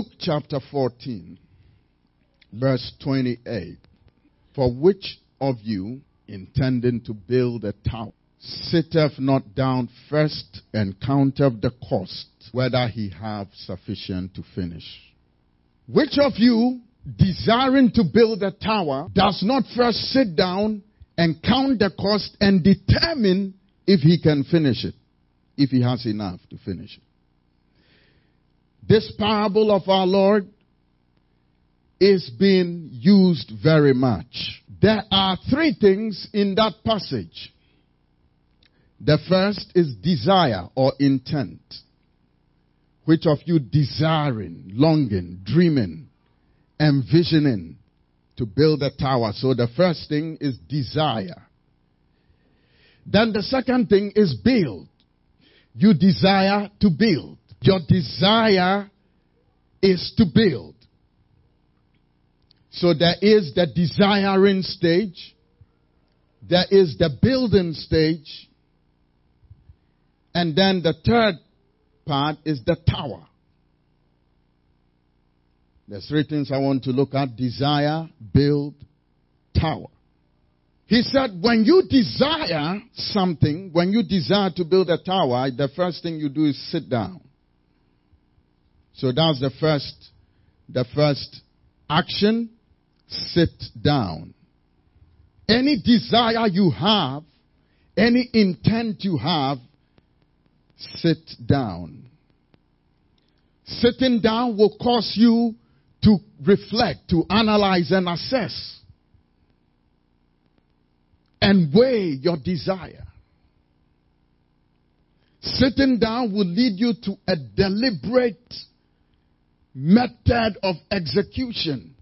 Luke chapter 14, verse 28. For which of you, intending to build a tower, sitteth not down first and counteth the cost, whether he have sufficient to finish? Which of you, desiring to build a tower, does not first sit down and count the cost and determine if he can finish it, if he has enough to finish it? This parable of our Lord is being used very much. There are three things in that passage. The first is desire or intent. Which of you desiring, longing, dreaming, envisioning to build a tower? So the first thing is desire. Then the second thing is build. You desire to build. Your desire is to build. So there is the desiring stage. There is the building stage. And then the third part is the tower. There's three things I want to look at. Desire, build, tower. He said, when you desire something, when you desire to build a tower, the first thing you do is sit down. So that's the first, the first action. Sit down. Any desire you have, any intent you have, sit down. Sitting down will cause you to reflect, to analyze and assess and weigh your desire. Sitting down will lead you to a deliberate method of execution.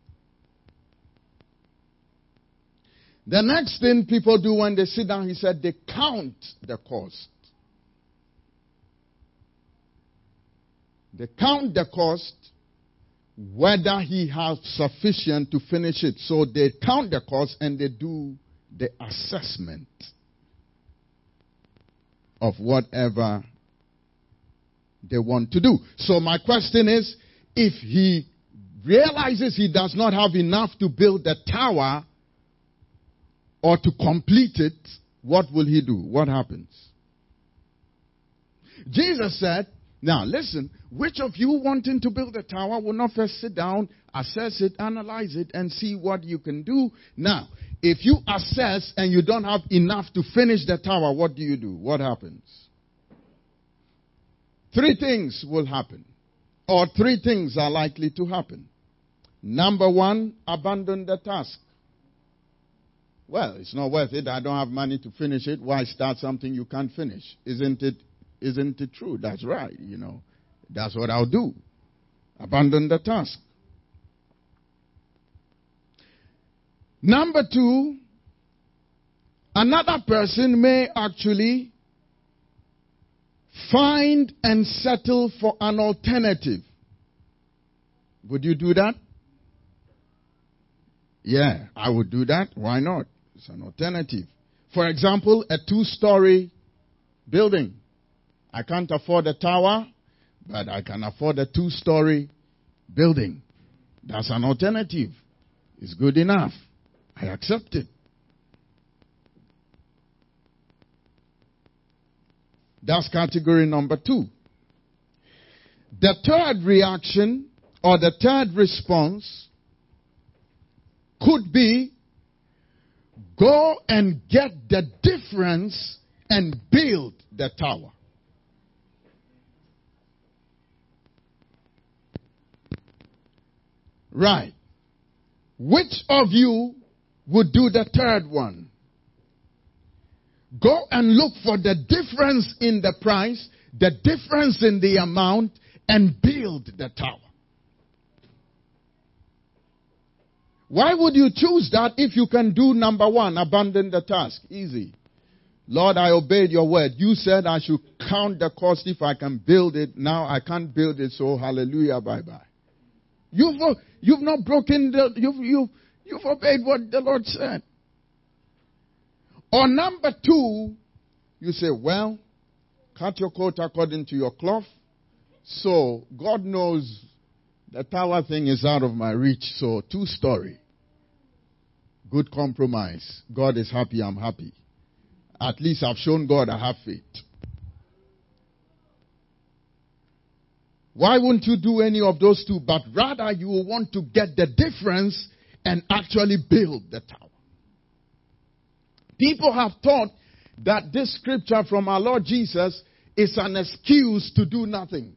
The next thing people do when they sit down, he said, they count the cost. They count the cost, whether he has sufficient to finish it. So they count the cost and they do the assessment of whatever they want to do. So my question is, if he realizes he does not have enough to build the tower or to complete it, what will he do? What happens? Jesus said, now listen, which of you wanting to build a tower will not first sit down, assess it, analyze it, and see what you can do? Now, if you assess and you don't have enough to finish the tower, what do you do? What happens? Three things will happen or three things are likely to happen. Number one, abandon the task. Well, it's not worth it. I don't have money to finish it. Why start something you can't finish? Isn't it, isn't it true? That's right. You know, that's what I'll do. Abandon the task. Number two, another person may actually Find and settle for an alternative. Would you do that? Yeah, I would do that. Why not? It's an alternative. For example, a two story building. I can't afford a tower, but I can afford a two story building. That's an alternative. It's good enough. I accept it. That's category number two. The third reaction or the third response could be go and get the difference and build the tower. Right. Which of you would do the third one? Go and look for the difference in the price, the difference in the amount, and build the tower. Why would you choose that if you can do number one, abandon the task? Easy. Lord, I obeyed your word. You said I should count the cost if I can build it. Now I can't build it, so hallelujah, bye bye. You've, you've not broken the, you've, you've, you've obeyed what the Lord said. Or number two, you say, well, cut your coat according to your cloth. So God knows The tower thing is out of my reach, so two story. Good compromise. God is happy, I'm happy. At least I've shown God I have faith. Why wouldn't you do any of those two? But rather you want to get the difference and actually build the tower. People have thought that this scripture from our Lord Jesus is an excuse to do nothing.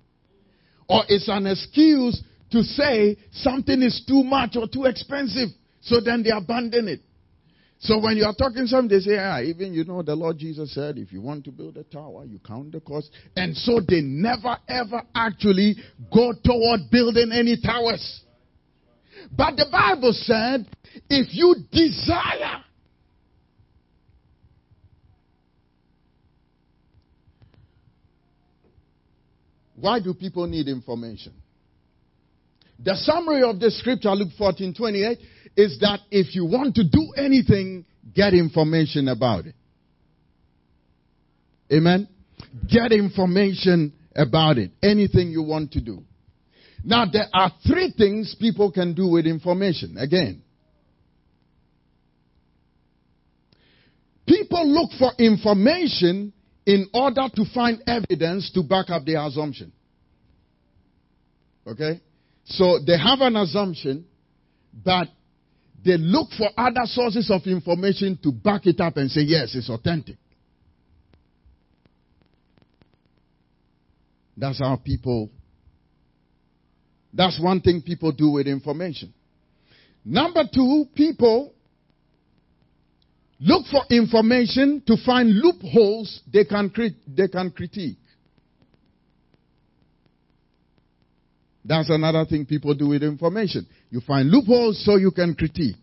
Or it's an excuse to say something is too much or too expensive. So then they abandon it. So when you are talking them, they say, ah, even you know the Lord Jesus said, if you want to build a tower, you count the cost. And so they never ever actually go toward building any towers. But the Bible said, if you desire, why do people need information? The summary of the scripture, Luke 14 28, is that if you want to do anything, get information about it. Amen? Get information about it. Anything you want to do. Now, there are three things people can do with information. Again, people look for information in order to find evidence to back up their assumption. Okay? So they have an assumption, but they look for other sources of information to back it up and say, yes, it's authentic. That's how people, that's one thing people do with information. Number two, people look for information to find loopholes they can, crit- they can critique. That's another thing people do with information. You find loopholes so you can critique.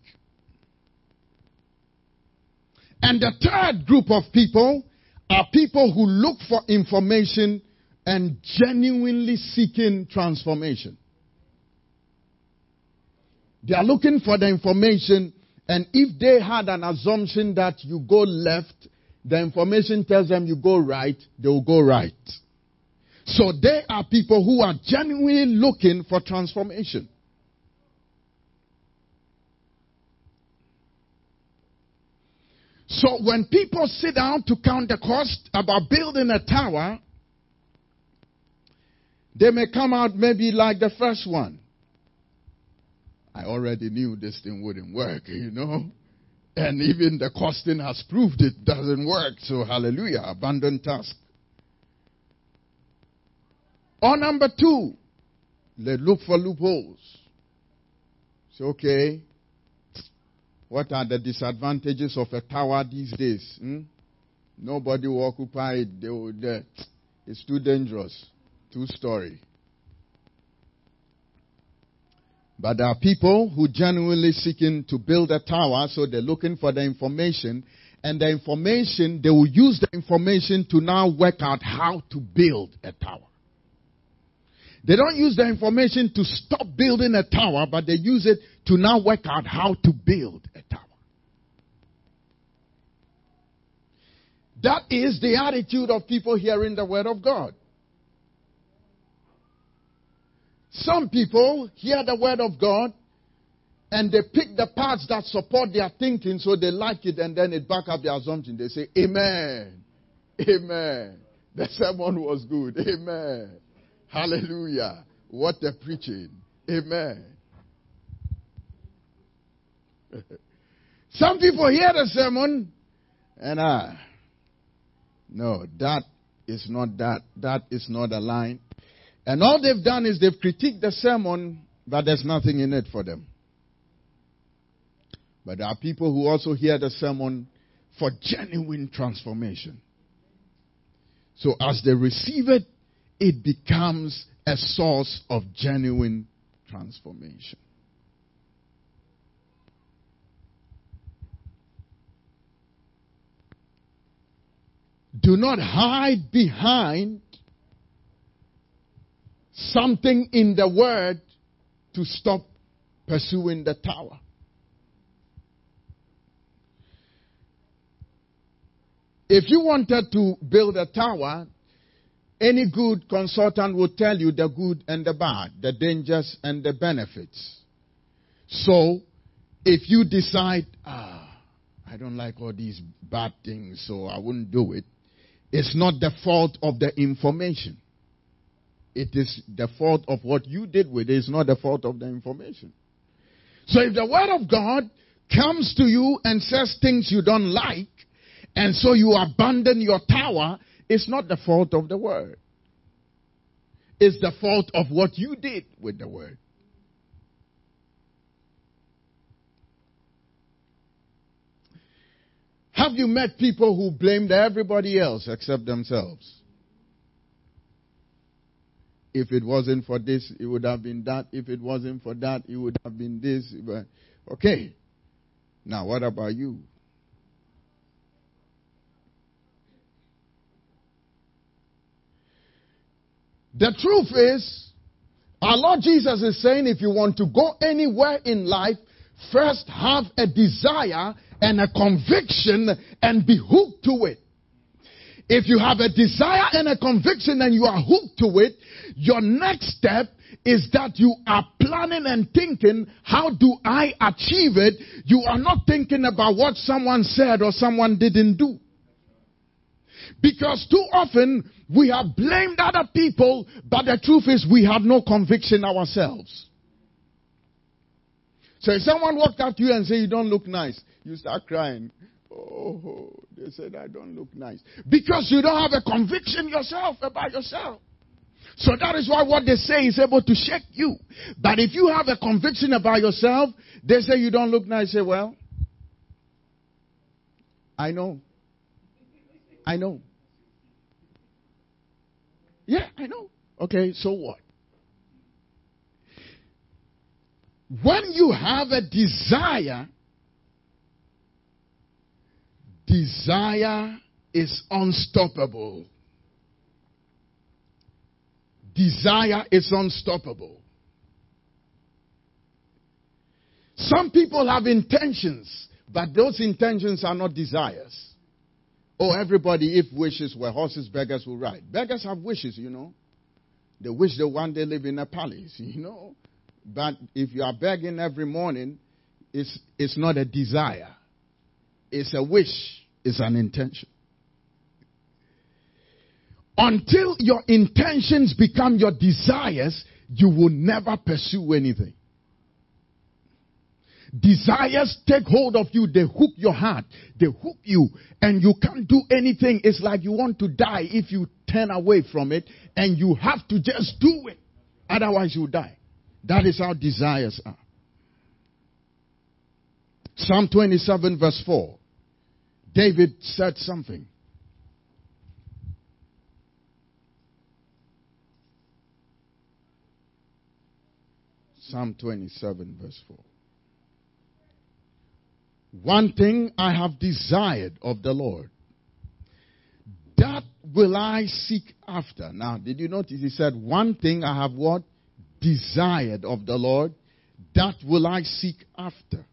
And the third group of people are people who look for information and genuinely seeking transformation. They are looking for the information, and if they had an assumption that you go left, the information tells them you go right, they will go right. So they are people who are genuinely looking for transformation. So when people sit down to count the cost about building a tower, they may come out maybe like the first one. I already knew this thing wouldn't work, you know. And even the costing has proved it doesn't work. So hallelujah, abandoned task. Or number two, they look for loopholes. Say, okay, what are the disadvantages of a tower these days? Hmm? Nobody will occupy it. Will, it's too dangerous. Two story. But there are people who genuinely seeking to build a tower, so they're looking for the information, and the information, they will use the information to now work out how to build a tower. They don't use the information to stop building a tower, but they use it to now work out how to build a tower. That is the attitude of people hearing the word of God. Some people hear the word of God and they pick the parts that support their thinking so they like it and then it back up their assumption. They say, Amen. Amen. The sermon was good. Amen. Hallelujah. What a preaching. Amen. Some people hear the sermon and ah, no, that is not that. That is not a line. And all they've done is they've critiqued the sermon, but there's nothing in it for them. But there are people who also hear the sermon for genuine transformation. So as they receive it, it becomes a source of genuine transformation. Do not hide behind something in the word to stop pursuing the tower. If you wanted to build a tower, Any good consultant will tell you the good and the bad, the dangers and the benefits. So, if you decide, ah, I don't like all these bad things, so I wouldn't do it, it's not the fault of the information. It is the fault of what you did with it. It's not the fault of the information. So if the word of God comes to you and says things you don't like, and so you abandon your tower, it's not the fault of the word. It's the fault of what you did with the word. Have you met people who blamed everybody else except themselves? If it wasn't for this, it would have been that. If it wasn't for that, it would have been this. But okay. Now, what about you? The truth is, our Lord Jesus is saying if you want to go anywhere in life, first have a desire and a conviction and be hooked to it. If you have a desire and a conviction and you are hooked to it, your next step is that you are planning and thinking, how do I achieve it? You are not thinking about what someone said or someone didn't do. Because too often we have blamed other people, but the truth is we have no conviction ourselves. So if someone walked up to you and say you don't look nice, you start crying. Oh, they said I don't look nice. Because you don't have a conviction yourself about yourself. So that is why what they say is able to shake you. But if you have a conviction about yourself, they say you don't look nice. Say, well, I know. I know. Yeah, I know. Okay, so what? When you have a desire, desire is unstoppable. Desire is unstoppable. Some people have intentions, but those intentions are not desires. Oh, everybody, if wishes were horses, beggars would ride. Beggars have wishes, you know. They wish they one day live in a palace, you know. But if you are begging every morning, it's, it's not a desire. It's a wish. It's an intention. Until your intentions become your desires, you will never pursue anything. Desires take hold of you. They hook your heart. They hook you and you can't do anything. It's like you want to die if you turn away from it and you have to just do it. Otherwise you die. That is how desires are. Psalm 27 verse 4. David said something. Psalm 27 verse 4. One thing I have desired of the Lord, that will I seek after. Now, did you notice he said, One thing I have what? Desired of the Lord, that will I seek after.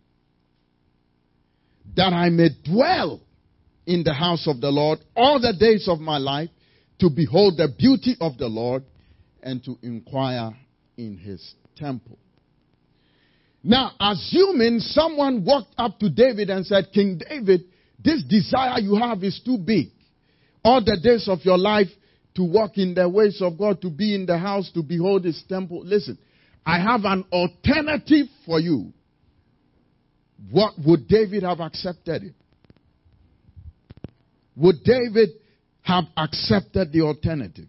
That I may dwell in the house of the Lord all the days of my life, to behold the beauty of the Lord and to inquire in his temple. Now, assuming someone walked up to David and said, King David, this desire you have is too big. All the days of your life to walk in the ways of God, to be in the house, to behold his temple. Listen, I have an alternative for you. What would David have accepted it? Would David have accepted the alternative?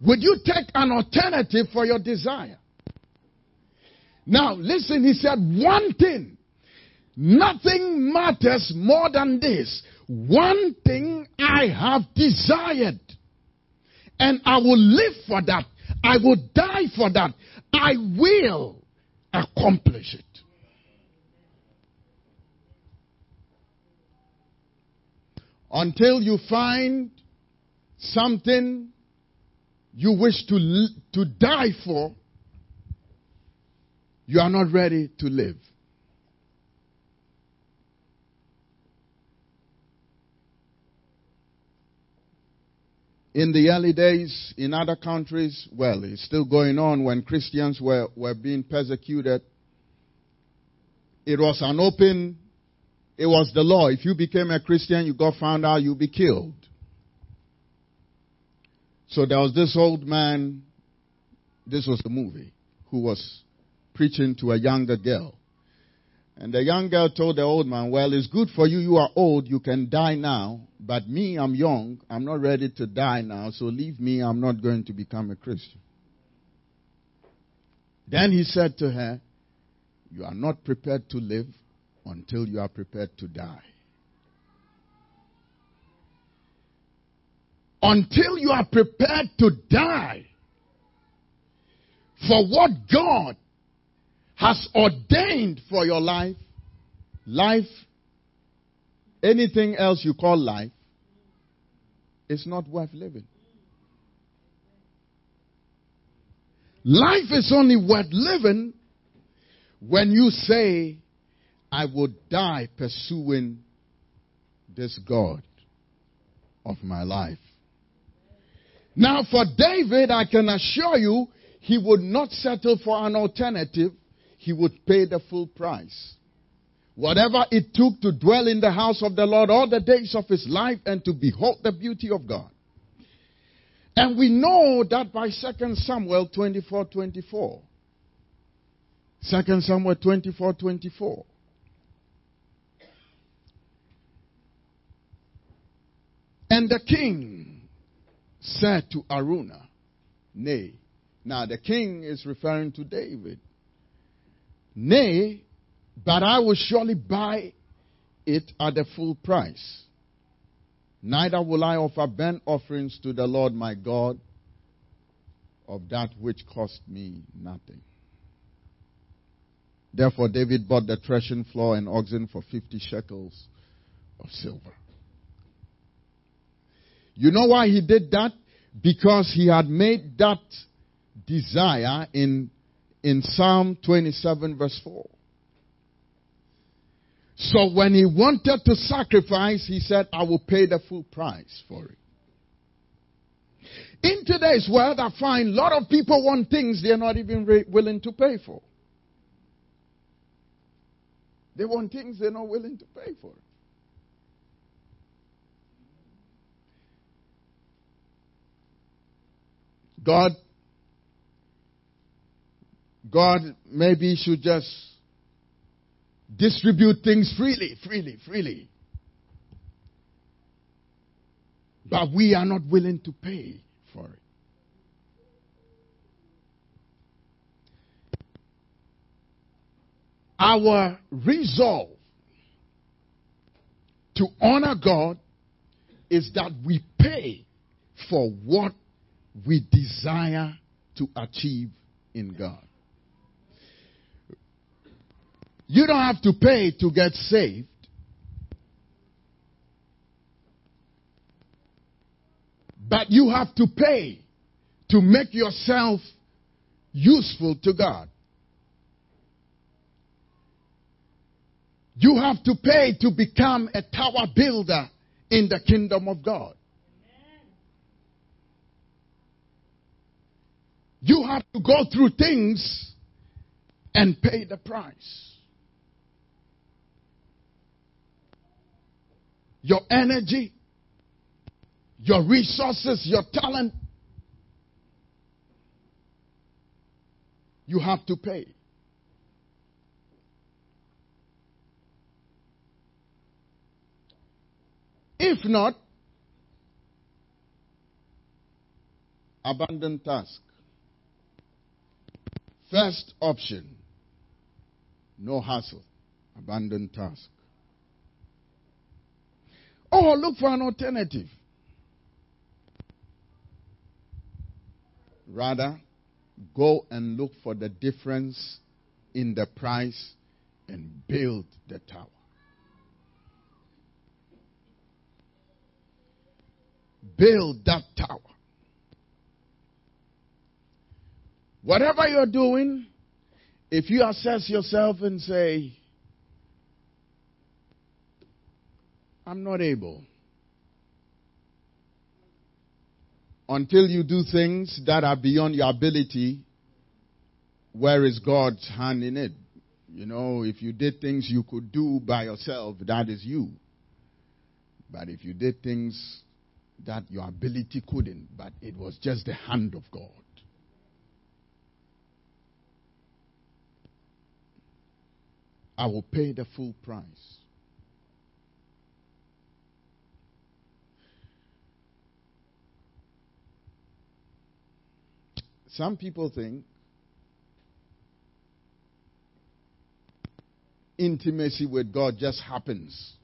Would you take an alternative for your desire? Now, listen, he said one thing. Nothing matters more than this. One thing I have desired. And I will live for that. I will die for that. I will accomplish it. Until you find something you wish to, to die for, you are not ready to live. In the early days, in other countries, well, it's still going on when Christians were, were being persecuted. It was an open, it was the law. If you became a Christian, you got found out, you'd be killed. So there was this old man, this was the movie, who was preaching to a younger girl. And the young girl told the old man, Well, it's good for you. You are old. You can die now. But me, I'm young. I'm not ready to die now. So leave me. I'm not going to become a Christian. Then he said to her, You are not prepared to live until you are prepared to die. Until you are prepared to die for what God has ordained for your life, life, anything else you call life, is not worth living. Life is only worth living when you say, I would die pursuing this God of my life. Now, for David, I can assure you, he would not settle for an alternative he would pay the full price. Whatever it took to dwell in the house of the Lord all the days of his life and to behold the beauty of God. And we know that by 2 Samuel 24 24. 2 Samuel 24 24. And the king said to Araunah, Nay. Now the king is referring to David. Nay, but I will surely buy it at the full price. Neither will I offer burnt offerings to the Lord my God of that which cost me nothing. Therefore, David bought the threshing floor and oxen for 50 shekels of silver. You know why he did that? Because he had made that desire in in Psalm 27, verse 4. So when he wanted to sacrifice, he said, I will pay the full price for it. In today's world, I find a lot of people want things they're not even re- willing to pay for. They want things they're not willing to pay for. God God maybe should just distribute things freely, freely, freely. But we are not willing to pay for it. Our resolve to honor God is that we pay for what we desire to achieve in God. You don't have to pay to get saved. But you have to pay to make yourself useful to God. You have to pay to become a tower builder in the kingdom of God. You have to go through things and pay the price. your energy, your resources, your talent, you have to pay. If not, abandon task. First option, no hassle, abandoned task. Or look for an alternative. Rather, go and look for the difference in the price and build the tower. Build that tower. Whatever you're doing, if you assess yourself and say, I'm not able. until you do things that are beyond your ability, where is God's hand in it? You know, if you did things you could do by yourself, that is you. But if you did things that your ability couldn't, but it was just the hand of God. I will pay the full price. Some people think intimacy with God just happens.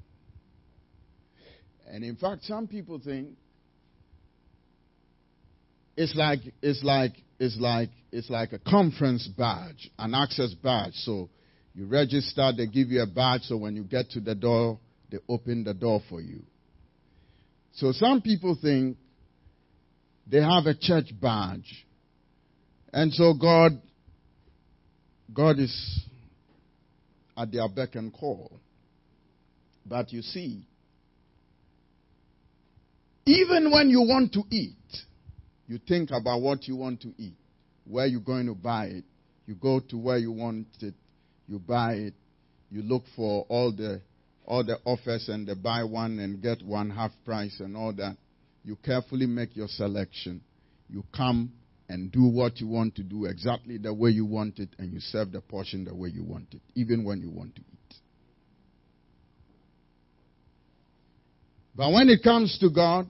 And in fact, some people think it's like it's like it's like it's like a conference badge, an access badge. So you register, they give you a badge, so when you get to the door, they open the door for you. So some people think they have a church badge. And so God God is at their beck and call. But you see, even when you want to eat, you think about what you want to eat, where you're going to buy it. You go to where you want it, you buy it, you look for all the all the offers and the buy one and get one half price and all that. You carefully make your selection. You come and do what you want to do exactly the way you want it, and you serve the portion the way you want it, even when you want to eat. But when it comes to God,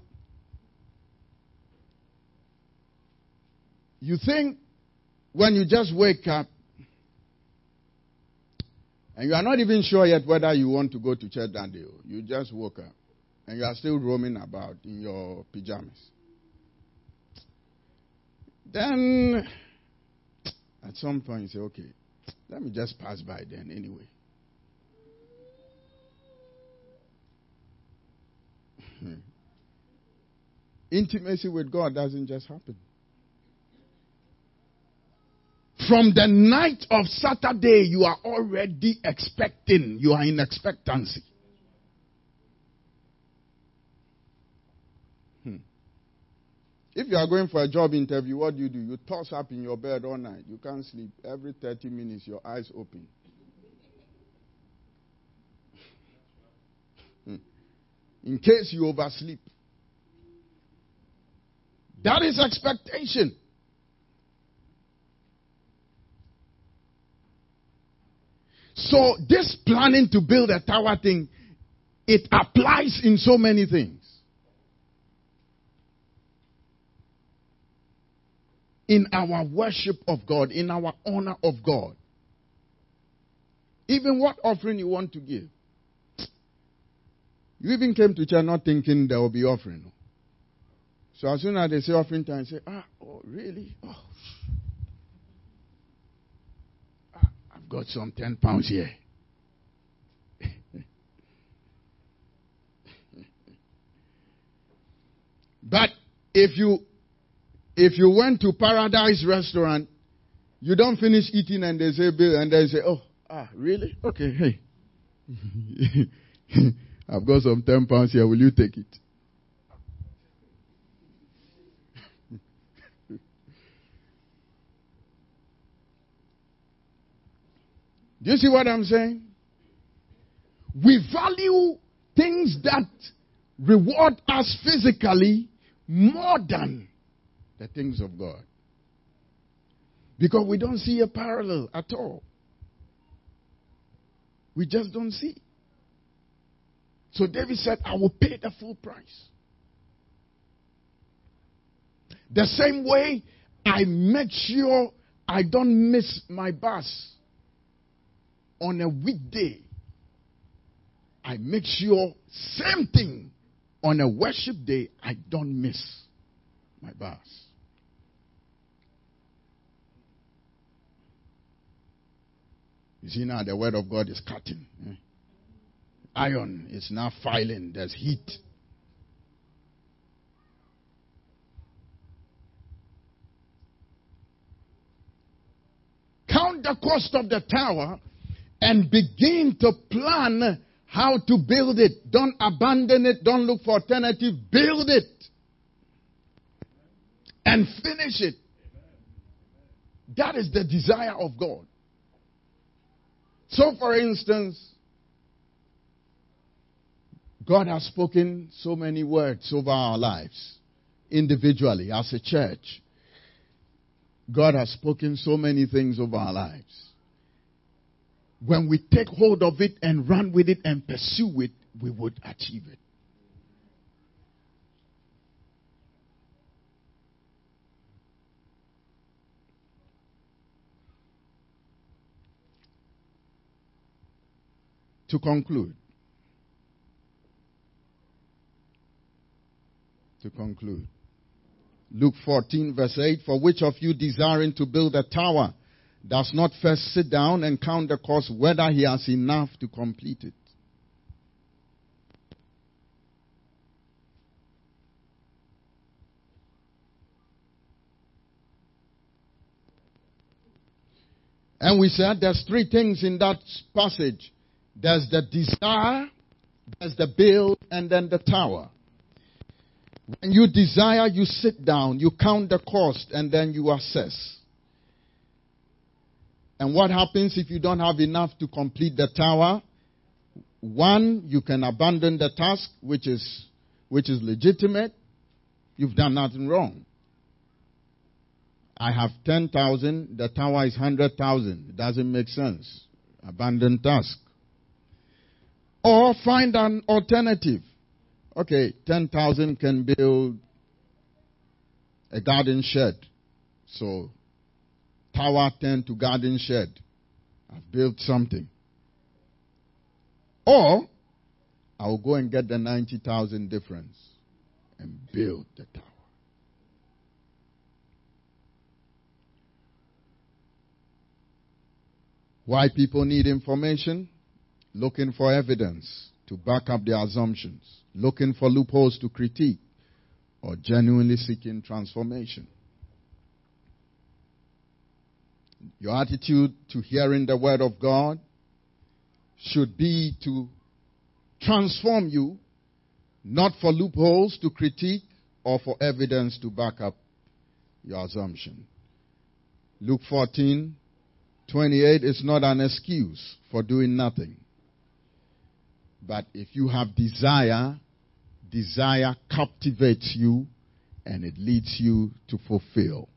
you think when you just wake up and you are not even sure yet whether you want to go to church that day, you just woke up and you are still roaming about in your pajamas. Then, at some point, you say, okay, let me just pass by then anyway. Hmm. Intimacy with God doesn't just happen. From the night of Saturday, you are already expecting. You are in expectancy. If you are going for a job interview, what do you do? You toss up in your bed all night. You can't sleep. Every 30 minutes, your eyes open. Hmm. in case you oversleep. That is expectation. So this planning to build a tower thing, it applies in so many things. in our worship of God, in our honor of God. Even what offering you want to give. You even came to church not thinking there will be offering. So as soon as they say offering time, say, ah, oh, really? Oh. Ah, I've got some 10 pounds here. but if you if you went to Paradise Restaurant, you don't finish eating and they say bill and they say, oh, ah, really? Okay, hey. I've got some 10 pounds here. Will you take it? Do you see what I'm saying? We value things that reward us physically more than the things of God. Because we don't see a parallel at all. We just don't see. So David said, I will pay the full price. The same way I make sure I don't miss my bus on a weekday. I make sure same thing on a worship day I don't miss my bus. You see now the word of God is cutting. Eh? Iron is now filing. There's heat. Count the cost of the tower and begin to plan how to build it. Don't abandon it. Don't look for alternative. Build it. and finish it. That is the desire of God. So, for instance, God has spoken so many words over our lives, individually, as a church. God has spoken so many things over our lives. When we take hold of it and run with it and pursue it, we would achieve it. To conclude, to conclude, Luke 14, verse 8 For which of you desiring to build a tower does not first sit down and count the cost whether he has enough to complete it? And we said there's three things in that passage there's the desire, there's the build, and then the tower. When you desire, you sit down, you count the cost, and then you assess. And what happens if you don't have enough to complete the tower? One, you can abandon the task, which is, which is legitimate. You've done nothing wrong. I have 10,000, the tower is 100,000. It doesn't make sense. Abandon task. Or find an alternative. Okay, 10,000 can build a garden shed. So, tower 10 to garden shed. I've built something. Or, I will go and get the 90,000 difference and build the tower. Why people need information? looking for evidence to back up their assumptions, looking for loopholes to critique, or genuinely seeking transformation. Your attitude to hearing the word of God should be to transform you, not for loopholes to critique or for evidence to back up your assumption. Luke 14, 28 is not an excuse for doing nothing. But if you have desire, desire captivates you and it leads you to fulfill.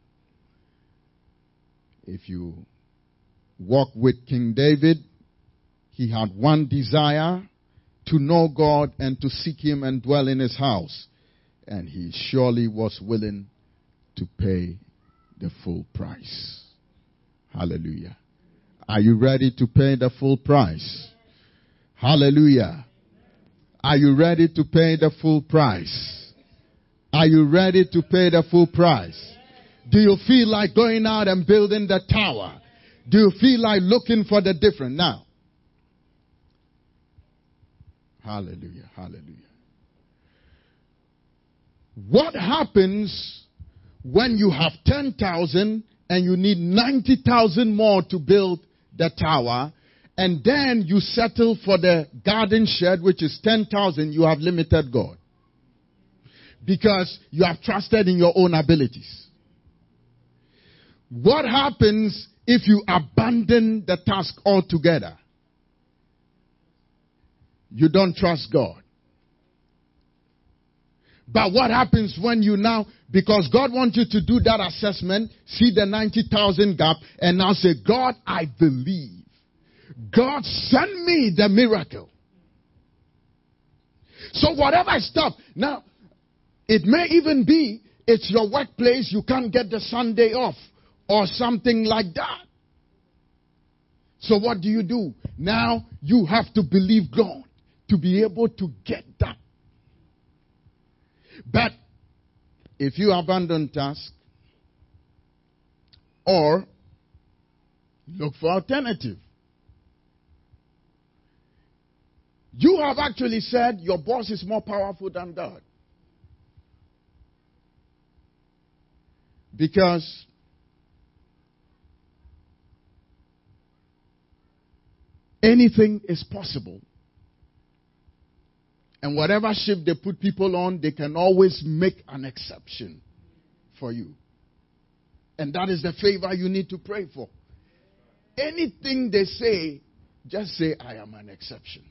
If you walk with King David, he had one desire to know God and to seek Him and dwell in His house. And he surely was willing to pay the full price. Hallelujah. Are you ready to pay the full price? Hallelujah. Are you ready to pay the full price? Are you ready to pay the full price? Do you feel like going out and building the tower? Do you feel like looking for the different? Now, hallelujah, hallelujah. What happens when you have 10,000 and you need 90,000 more to build the tower and then you settle for the garden shed, which is 10,000, you have limited God. Because you have trusted in your own abilities. What happens if you abandon the task altogether? You don't trust God. But what happens when you now, because God wants you to do that assessment, see the 90,000 gap, and now say, God, I believe God send me the miracle. So whatever stuff, now, it may even be it's your workplace, you can't get the Sunday off or something like that. So what do you do? Now you have to believe God to be able to get that. But if you abandon task or look for alternative, You have actually said your boss is more powerful than God. Because anything is possible. And whatever ship they put people on, they can always make an exception for you. And that is the favor you need to pray for. Anything they say, just say, I am an exception.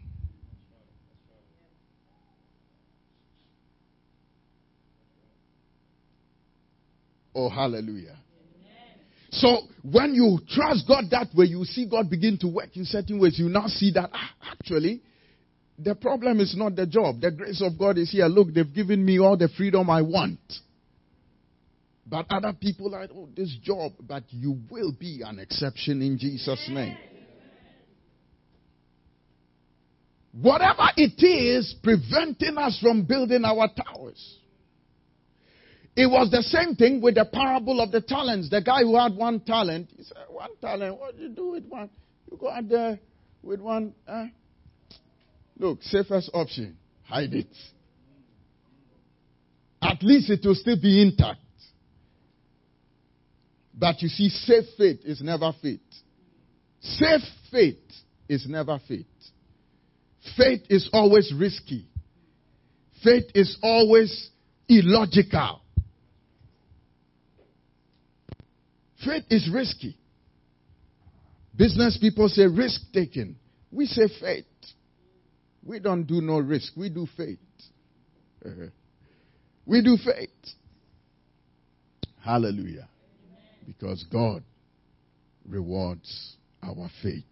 Oh, hallelujah. So when you trust God that way, you see God begin to work in certain ways. You now see that ah, actually the problem is not the job. The grace of God is here. Look, they've given me all the freedom I want. But other people are, oh, this job. But you will be an exception in Jesus' name. Whatever it is preventing us from building our towers. It was the same thing with the parable of the talents. The guy who had one talent, he said, One talent, what do you do with one? You go out there with one. Eh? Look, safest option hide it. At least it will still be intact. But you see, safe faith is never faith. Safe faith is never faith. Faith is always risky. Faith is always illogical. Faith is risky. Business people say risk taking. We say faith. We don't do no risk. We do faith. Uh-huh. We do faith. Hallelujah. Because God rewards our faith.